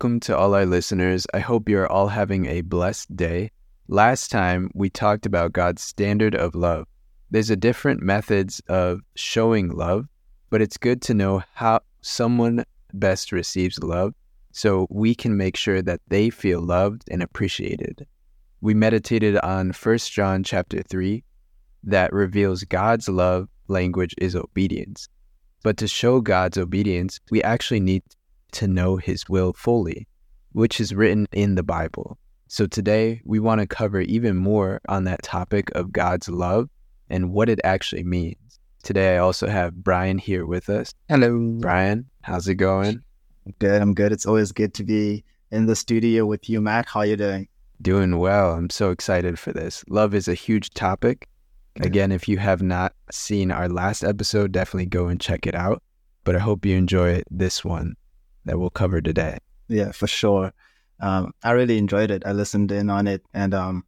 Welcome to all our listeners. I hope you're all having a blessed day. Last time we talked about God's standard of love. There's a different methods of showing love, but it's good to know how someone best receives love so we can make sure that they feel loved and appreciated. We meditated on 1 John chapter 3 that reveals God's love language is obedience. But to show God's obedience, we actually need to know his will fully, which is written in the Bible. So today we want to cover even more on that topic of God's love and what it actually means. Today I also have Brian here with us. Hello. Brian, how's it going? Good. I'm good. It's always good to be in the studio with you, Matt. How are you doing? Doing well. I'm so excited for this. Love is a huge topic. Again, if you have not seen our last episode, definitely go and check it out. But I hope you enjoy this one that we'll cover today. Yeah, for sure. Um, I really enjoyed it. I listened in on it, and um,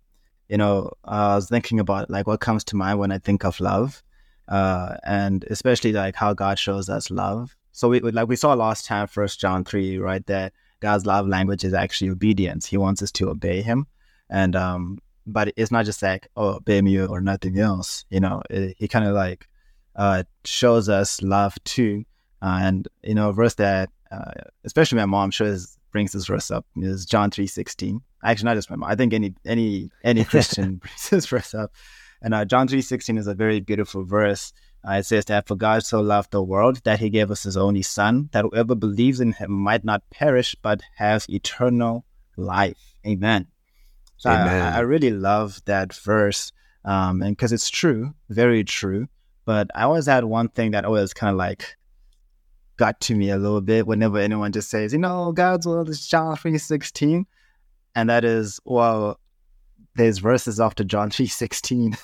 you know, I was thinking about like what comes to mind when I think of love, uh, and especially like how God shows us love. So we like we saw last time, First John three, right? That God's love language is actually obedience. He wants us to obey Him, and um, but it's not just like oh, obey me or nothing else. You know, it, he kind of like uh, shows us love too, and you know, verse that uh, especially my mom sure brings this verse up is John three sixteen. Actually, not just my mom. I think any any any Christian brings this verse up. And uh, John three sixteen is a very beautiful verse. Uh, it says that for God so loved the world that He gave us His only Son, that whoever believes in Him might not perish but have eternal life. Amen. So Amen. I, I, really love that verse, um, and because it's true, very true. But I always had one thing that always kind of like got to me a little bit whenever anyone just says, you know, God's will is John 3.16. And that is, well, there's verses after John 3.16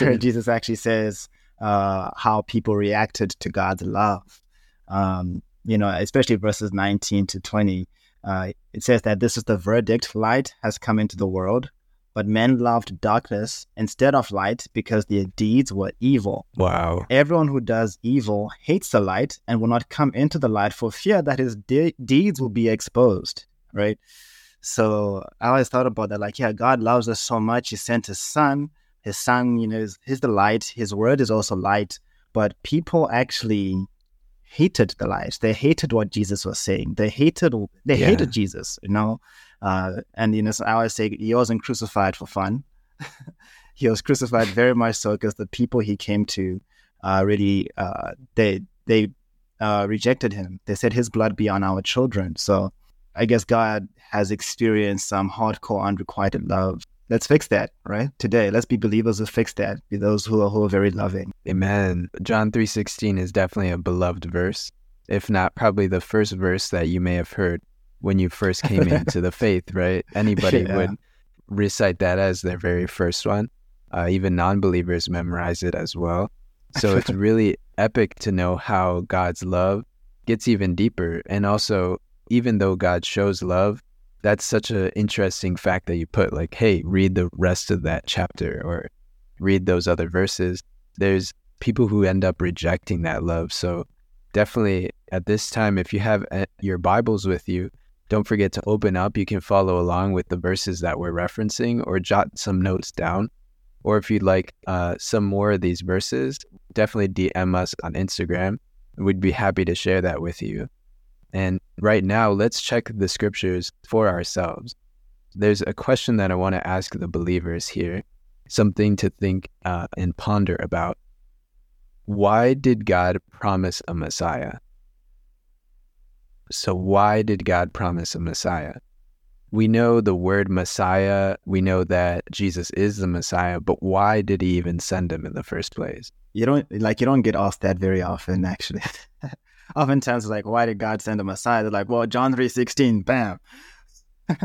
where Jesus actually says uh, how people reacted to God's love. Um, you know, especially verses 19 to 20. Uh, it says that this is the verdict light has come into the world, but men loved darkness instead of light because their deeds were evil. Wow. Everyone who does evil hates the light and will not come into the light for fear that his de- deeds will be exposed, right? So I always thought about that like, yeah, God loves us so much. He sent his son. His son, you know, is, is the light. His word is also light. But people actually hated the light. They hated what Jesus was saying. They hated they yeah. hated Jesus, you know. Uh, and I always say he wasn't crucified for fun. he was crucified very much so because the people he came to uh, really uh, they they uh, rejected him. They said his blood be on our children. So I guess God has experienced some hardcore unrequited love. Let's fix that, right? Today, let's be believers who fix that. Be those who are, who are very loving. Amen. John three sixteen is definitely a beloved verse, if not probably the first verse that you may have heard when you first came into the faith, right? Anybody yeah. would recite that as their very first one. Uh, even non believers memorize it as well. So it's really epic to know how God's love gets even deeper. And also, even though God shows love, that's such an interesting fact that you put like, hey, read the rest of that chapter or read those other verses. There's people who end up rejecting that love. So definitely at this time, if you have uh, your Bibles with you, don't forget to open up. You can follow along with the verses that we're referencing or jot some notes down. Or if you'd like uh, some more of these verses, definitely DM us on Instagram. We'd be happy to share that with you. And right now, let's check the scriptures for ourselves. There's a question that I want to ask the believers here, something to think uh, and ponder about. Why did God promise a Messiah? So, why did God promise a Messiah? We know the word Messiah, we know that Jesus is the Messiah, but why did he even send him in the first place? You don't like you don't get asked that very often actually. Oftentimes like why did God send a Messiah? They're like, well, John 3:16, bam.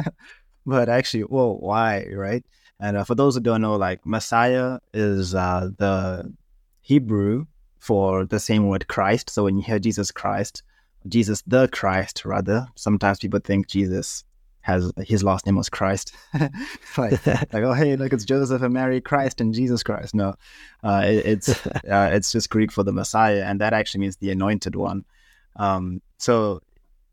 but actually, well, why, right? And uh, for those who don't know, like Messiah is uh, the Hebrew for the same word Christ. So when you hear Jesus Christ, Jesus the Christ, rather. Sometimes people think Jesus has his last name was Christ. like, like, oh, hey, look, it's Joseph and Mary Christ and Jesus Christ. No, uh, it, it's uh, it's just Greek for the Messiah, and that actually means the anointed one. Um, so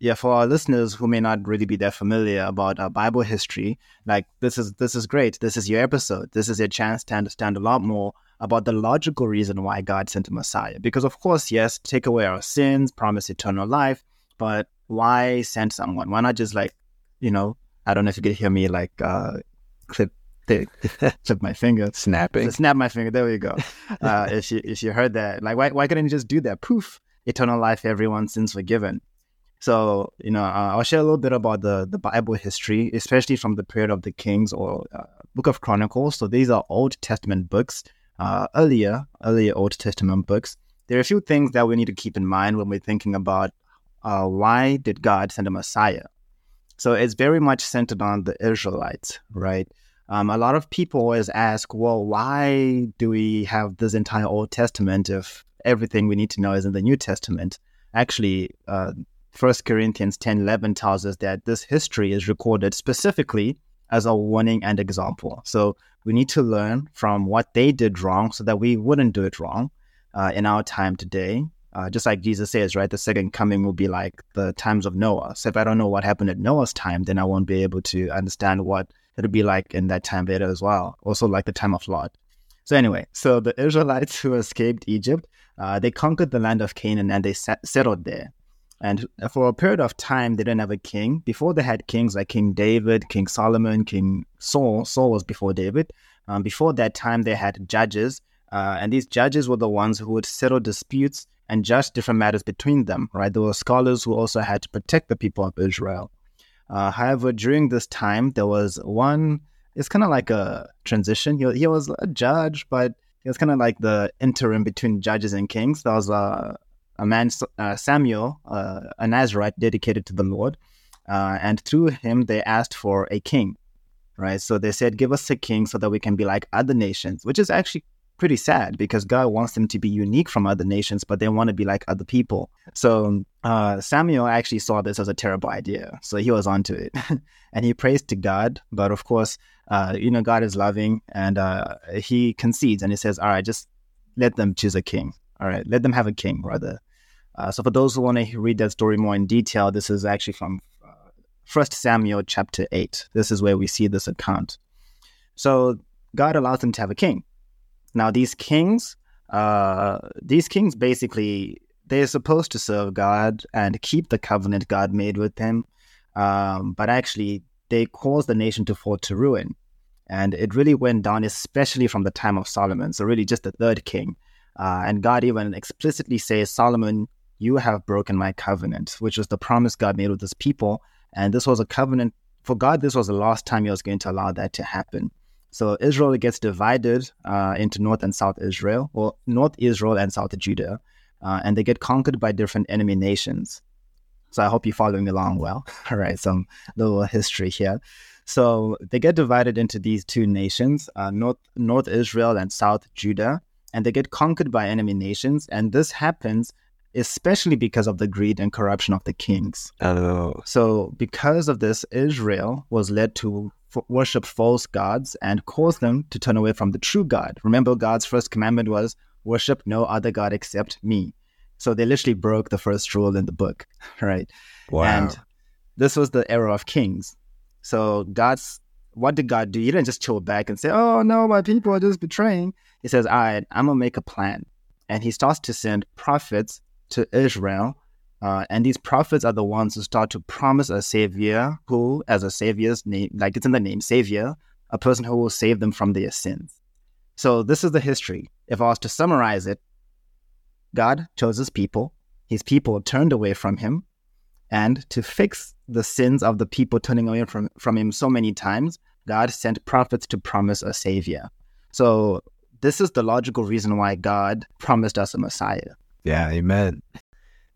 yeah, for our listeners who may not really be that familiar about uh, Bible history, like this is this is great. This is your episode. This is your chance to understand a lot more about the logical reason why God sent a Messiah. Because of course, yes, take away our sins, promise eternal life, but why send someone? Why not just like, you know, I don't know if you could hear me like uh, clip clip my finger, snapping, so snap my finger. There we go. Uh, if you if you heard that, like, why why couldn't you just do that? Poof, eternal life, everyone sins forgiven. So you know, uh, I'll share a little bit about the the Bible history, especially from the period of the Kings or uh, Book of Chronicles. So these are Old Testament books, uh, earlier earlier Old Testament books. There are a few things that we need to keep in mind when we're thinking about uh, why did God send a Messiah. So it's very much centered on the Israelites, right? Um, a lot of people always ask, well, why do we have this entire Old Testament if everything we need to know is in the New Testament? Actually, uh, 1 Corinthians 10 11 tells us that this history is recorded specifically as a warning and example. So we need to learn from what they did wrong so that we wouldn't do it wrong uh, in our time today. Uh, just like Jesus says, right? The second coming will be like the times of Noah. So if I don't know what happened at Noah's time, then I won't be able to understand what it'll be like in that time later as well. Also, like the time of Lot. So anyway, so the Israelites who escaped Egypt, uh, they conquered the land of Canaan and they settled there. And for a period of time, they didn't have a king. Before they had kings like King David, King Solomon, King Saul. Saul was before David. Um, before that time, they had judges, uh, and these judges were the ones who would settle disputes and judge different matters between them. Right? There were scholars who also had to protect the people of Israel. Uh, however, during this time, there was one. It's kind of like a transition. He, he, was a judge, but was kind of like the interim between judges and kings. There was a, a man, uh, Samuel, uh, a Nazarite dedicated to the Lord, uh, and through him they asked for a king. Right, so they said, "Give us a king so that we can be like other nations," which is actually pretty sad because God wants them to be unique from other nations, but they want to be like other people. So uh, Samuel actually saw this as a terrible idea, so he was onto it, and he prays to God. But of course, uh, you know, God is loving, and uh, he concedes and he says, "All right, just let them choose a king. All right, let them have a king, rather." Uh, so for those who want to read that story more in detail, this is actually from uh, First Samuel chapter eight. This is where we see this account. So God allows them to have a king now, these kings, uh, these kings basically they're supposed to serve God and keep the covenant God made with them, um, but actually they caused the nation to fall to ruin, and it really went down, especially from the time of Solomon. So really, just the third king, uh, and God even explicitly says, Solomon, you have broken my covenant, which was the promise God made with His people, and this was a covenant for God. This was the last time He was going to allow that to happen. So Israel gets divided uh, into North and South Israel, or North Israel and South Judah, uh, and they get conquered by different enemy nations. So I hope you're following along well. All right, some little history here. So they get divided into these two nations, uh, North North Israel and South Judah, and they get conquered by enemy nations. And this happens especially because of the greed and corruption of the kings. Oh. So because of this, Israel was led to worship false gods and cause them to turn away from the true God. Remember, God's first commandment was worship no other God except me. So they literally broke the first rule in the book, right? Wow. And this was the era of kings. So God's what did God do? He didn't just chill back and say, "Oh no, my people are just betraying." He says, "All right, I'm gonna make a plan," and he starts to send prophets to Israel uh, and these prophets are the ones who start to promise a savior who, as a savior's name, like it's in the name, savior, a person who will save them from their sins. So this is the history. If I was to summarize it, God chose his people. His people turned away from him. And to fix the sins of the people turning away from, from him so many times, God sent prophets to promise a savior. So this is the logical reason why God promised us a Messiah. Yeah, amen.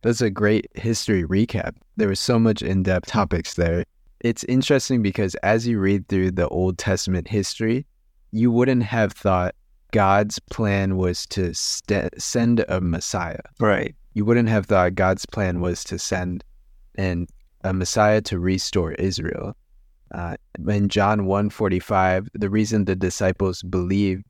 That's a great history recap. There was so much in depth topics there. It's interesting because as you read through the Old Testament history, you wouldn't have thought God's plan was to st- send a Messiah. Right. You wouldn't have thought God's plan was to send an, a Messiah to restore Israel. Uh, in John 1:45, the reason the disciples believed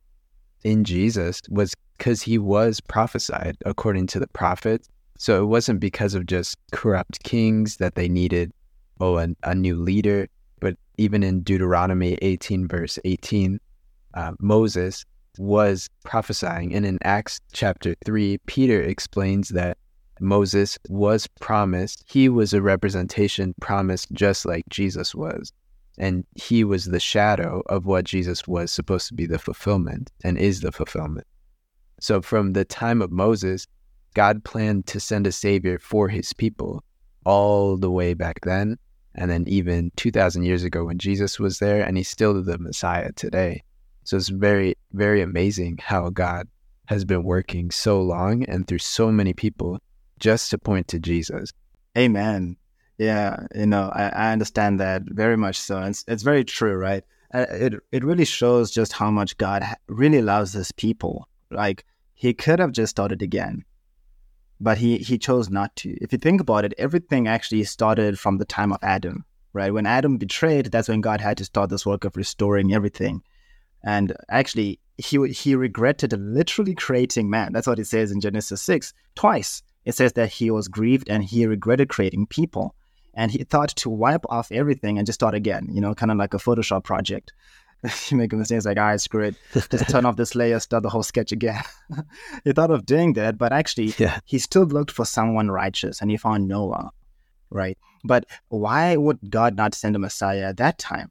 in Jesus was because he was prophesied according to the prophets So it wasn't because of just corrupt kings that they needed, oh, a, a new leader. But even in Deuteronomy 18, verse 18, uh, Moses was prophesying. And in Acts chapter 3, Peter explains that Moses was promised, he was a representation promised just like Jesus was. And he was the shadow of what Jesus was supposed to be the fulfillment and is the fulfillment. So from the time of Moses, God planned to send a savior for his people all the way back then. And then even 2,000 years ago when Jesus was there, and he's still the Messiah today. So it's very, very amazing how God has been working so long and through so many people just to point to Jesus. Amen. Yeah, you know, I, I understand that very much so. It's, it's very true, right? Uh, it, it really shows just how much God really loves his people. Like, he could have just started again, but he, he chose not to. If you think about it, everything actually started from the time of Adam, right? When Adam betrayed, that's when God had to start this work of restoring everything. And actually, he, he regretted literally creating man. That's what it says in Genesis 6 twice. It says that he was grieved and he regretted creating people. And he thought to wipe off everything and just start again, you know, kind of like a Photoshop project. you make a mistake, it's like, all right, screw it. Just turn off this layer, start the whole sketch again. he thought of doing that, but actually, yeah. he still looked for someone righteous and he found Noah, right? But why would God not send a Messiah at that time?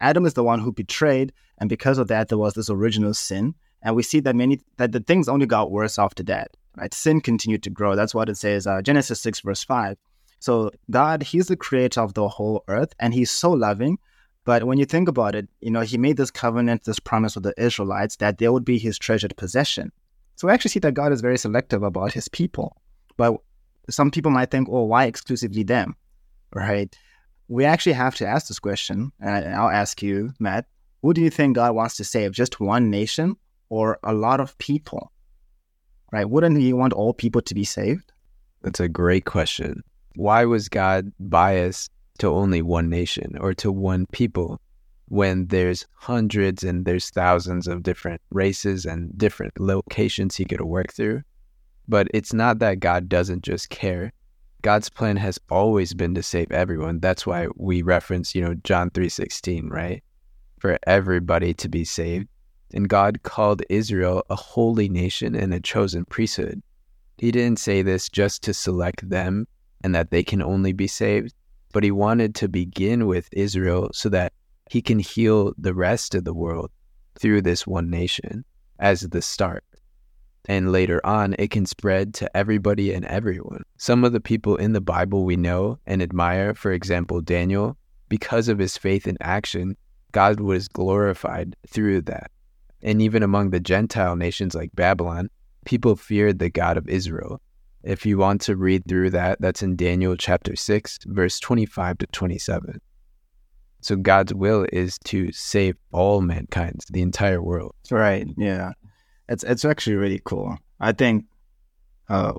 Adam is the one who betrayed, and because of that, there was this original sin. And we see that many that the things only got worse after that. Right? Sin continued to grow. That's what it says, uh, Genesis six verse five. So God, He's the creator of the whole earth, and He's so loving. But when you think about it, you know, He made this covenant, this promise with the Israelites that they would be His treasured possession. So we actually see that God is very selective about His people. But some people might think, oh, why exclusively them? Right? We actually have to ask this question, and I'll ask you, Matt. Who do you think God wants to save? Just one nation or a lot of people? Right? Wouldn't He want all people to be saved? That's a great question why was God biased to only one nation or to one people when there's hundreds and there's thousands of different races and different locations he could work through? But it's not that God doesn't just care. God's plan has always been to save everyone. That's why we reference, you know, John 3:16, right? For everybody to be saved. And God called Israel a holy nation and a chosen priesthood. He didn't say this just to select them and that they can only be saved. But he wanted to begin with Israel so that he can heal the rest of the world through this one nation as the start. And later on, it can spread to everybody and everyone. Some of the people in the Bible we know and admire, for example, Daniel, because of his faith in action, God was glorified through that. And even among the Gentile nations like Babylon, people feared the God of Israel if you want to read through that, that's in Daniel chapter 6, verse 25 to 27. So God's will is to save all mankind, the entire world. Right. Yeah. It's it's actually really cool. I think uh,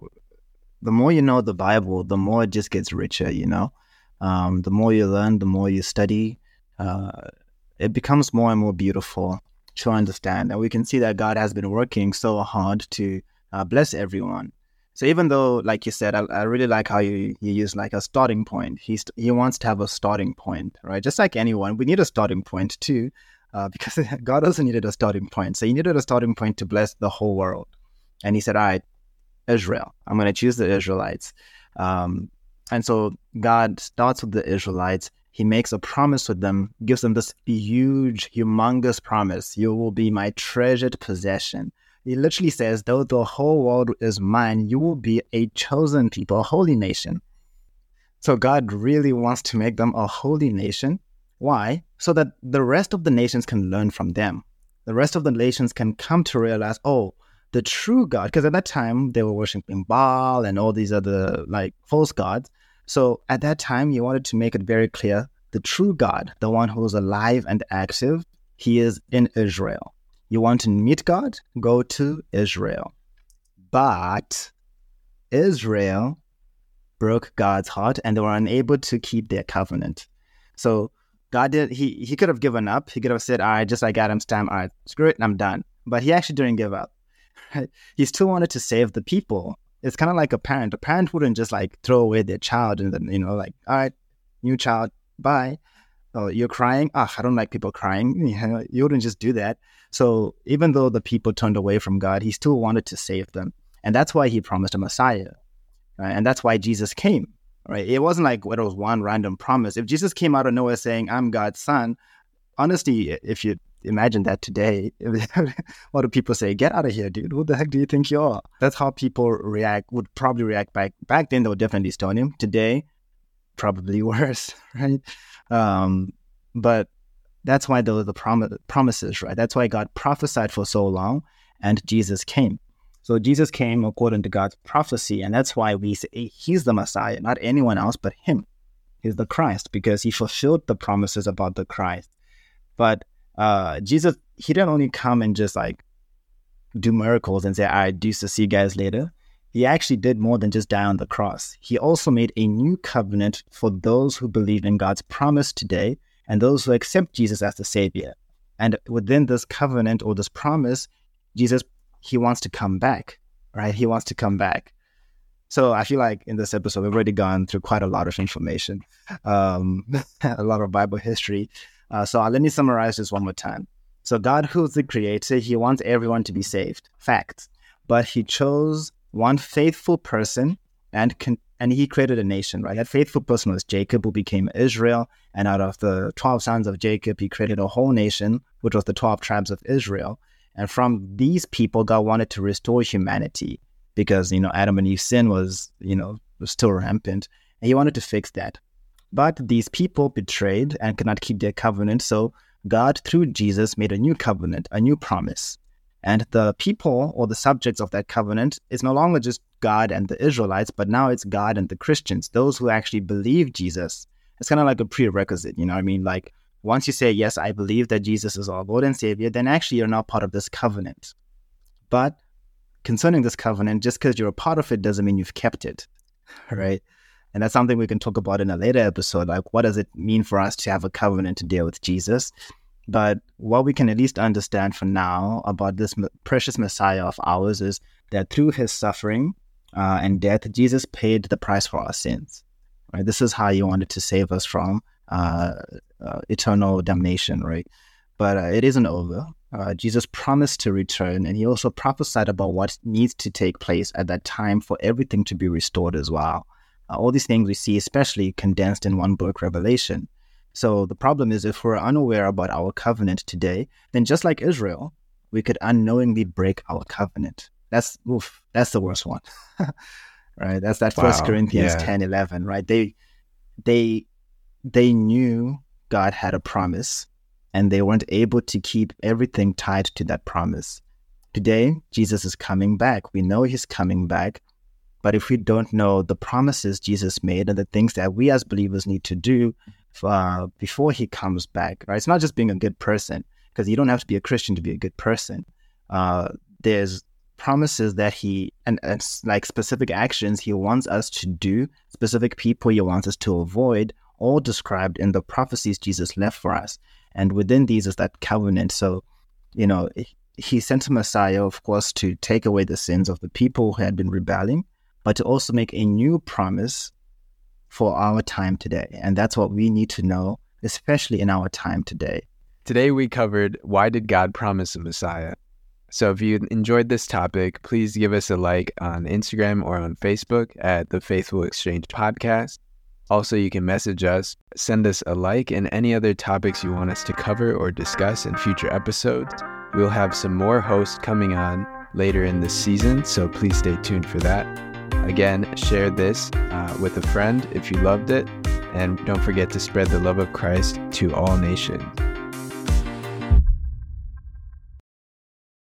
the more you know the Bible, the more it just gets richer, you know? Um, the more you learn, the more you study, uh, it becomes more and more beautiful to understand. And we can see that God has been working so hard to uh, bless everyone. So even though, like you said, I, I really like how you, you use like a starting point. He's, he wants to have a starting point, right? Just like anyone, we need a starting point too, uh, because God also needed a starting point. So he needed a starting point to bless the whole world. And he said, all right, Israel, I'm going to choose the Israelites. Um, and so God starts with the Israelites. He makes a promise with them, gives them this huge, humongous promise. You will be my treasured possession. He literally says, though the whole world is mine, you will be a chosen people, a holy nation. So God really wants to make them a holy nation. Why? So that the rest of the nations can learn from them. The rest of the nations can come to realize, oh, the true God, because at that time they were worshiping Baal and all these other like false gods. So at that time, he wanted to make it very clear the true God, the one who is alive and active, he is in Israel. You want to meet God? Go to Israel. But Israel broke God's heart and they were unable to keep their covenant. So God did he he could have given up. He could have said, All right, just like Adam's time, all right, screw it, I'm done. But he actually didn't give up. He still wanted to save the people it's kind of like a parent. A parent wouldn't just like throw away their child and then, you know, like, all right, new child, bye. Oh, you're crying? Ah, I don't like people crying. You wouldn't just do that. So even though the people turned away from God, he still wanted to save them. And that's why he promised a Messiah. Right? And that's why Jesus came. Right? It wasn't like it was one random promise. If Jesus came out of nowhere saying, I'm God's son, honestly, if you imagine that today, what do people say? Get out of here, dude. Who the heck do you think you are? That's how people react, would probably react back. Back then, they would definitely stone him. Today, probably worse, right? Um, but that's why are the prom- promises, right? That's why God prophesied for so long and Jesus came. So Jesus came according to God's prophecy, and that's why we say he's the Messiah, not anyone else but him. He's the Christ because he fulfilled the promises about the Christ. But uh, Jesus, he didn't only come and just like do miracles and say, "I right, do to see you guys later." He actually did more than just die on the cross. He also made a new covenant for those who believe in God's promise today and those who accept Jesus as the Savior. And within this covenant or this promise, Jesus, he wants to come back, right? He wants to come back. So I feel like in this episode, we've already gone through quite a lot of information, um, a lot of Bible history. Uh, so let me summarize this one more time. So God, who's the creator, he wants everyone to be saved. Fact. But he chose one faithful person and con- and he created a nation, right? That faithful person was Jacob, who became Israel. And out of the 12 sons of Jacob, he created a whole nation, which was the 12 tribes of Israel. And from these people, God wanted to restore humanity because, you know, Adam and Eve's sin was, you know, was still rampant. And he wanted to fix that. But these people betrayed and could not keep their covenant. So God, through Jesus, made a new covenant, a new promise. And the people or the subjects of that covenant is no longer just God and the Israelites, but now it's God and the Christians, those who actually believe Jesus. It's kind of like a prerequisite, you know I mean? Like once you say, Yes, I believe that Jesus is our Lord and Savior, then actually you're now part of this covenant. But concerning this covenant, just because you're a part of it doesn't mean you've kept it, right? And that's something we can talk about in a later episode. Like, what does it mean for us to have a covenant to deal with Jesus? But what we can at least understand for now about this precious Messiah of ours is that through his suffering uh, and death, Jesus paid the price for our sins. Right? This is how he wanted to save us from uh, uh, eternal damnation, right? But uh, it isn't over. Uh, Jesus promised to return, and he also prophesied about what needs to take place at that time for everything to be restored as well. Uh, all these things we see, especially condensed in one book, Revelation. So the problem is if we're unaware about our covenant today, then just like Israel, we could unknowingly break our covenant. That's oof, that's the worst one. right? That's that First wow. Corinthians yeah. 10, 11, right? They they they knew God had a promise and they weren't able to keep everything tied to that promise. Today, Jesus is coming back. We know he's coming back. But if we don't know the promises Jesus made and the things that we as believers need to do uh, before he comes back, right? It's not just being a good person, because you don't have to be a Christian to be a good person. Uh, there's promises that he and, and like specific actions he wants us to do, specific people he wants us to avoid, all described in the prophecies Jesus left for us. And within these is that covenant. So, you know, he sent a Messiah, of course, to take away the sins of the people who had been rebelling, but to also make a new promise for our time today. And that's what we need to know, especially in our time today. Today we covered why did God promise a Messiah? So if you enjoyed this topic, please give us a like on Instagram or on Facebook at the Faithful Exchange Podcast. Also, you can message us, send us a like, and any other topics you want us to cover or discuss in future episodes. We'll have some more hosts coming on later in this season, so please stay tuned for that. Again, share this uh, with a friend if you loved it, and don't forget to spread the love of Christ to all nations.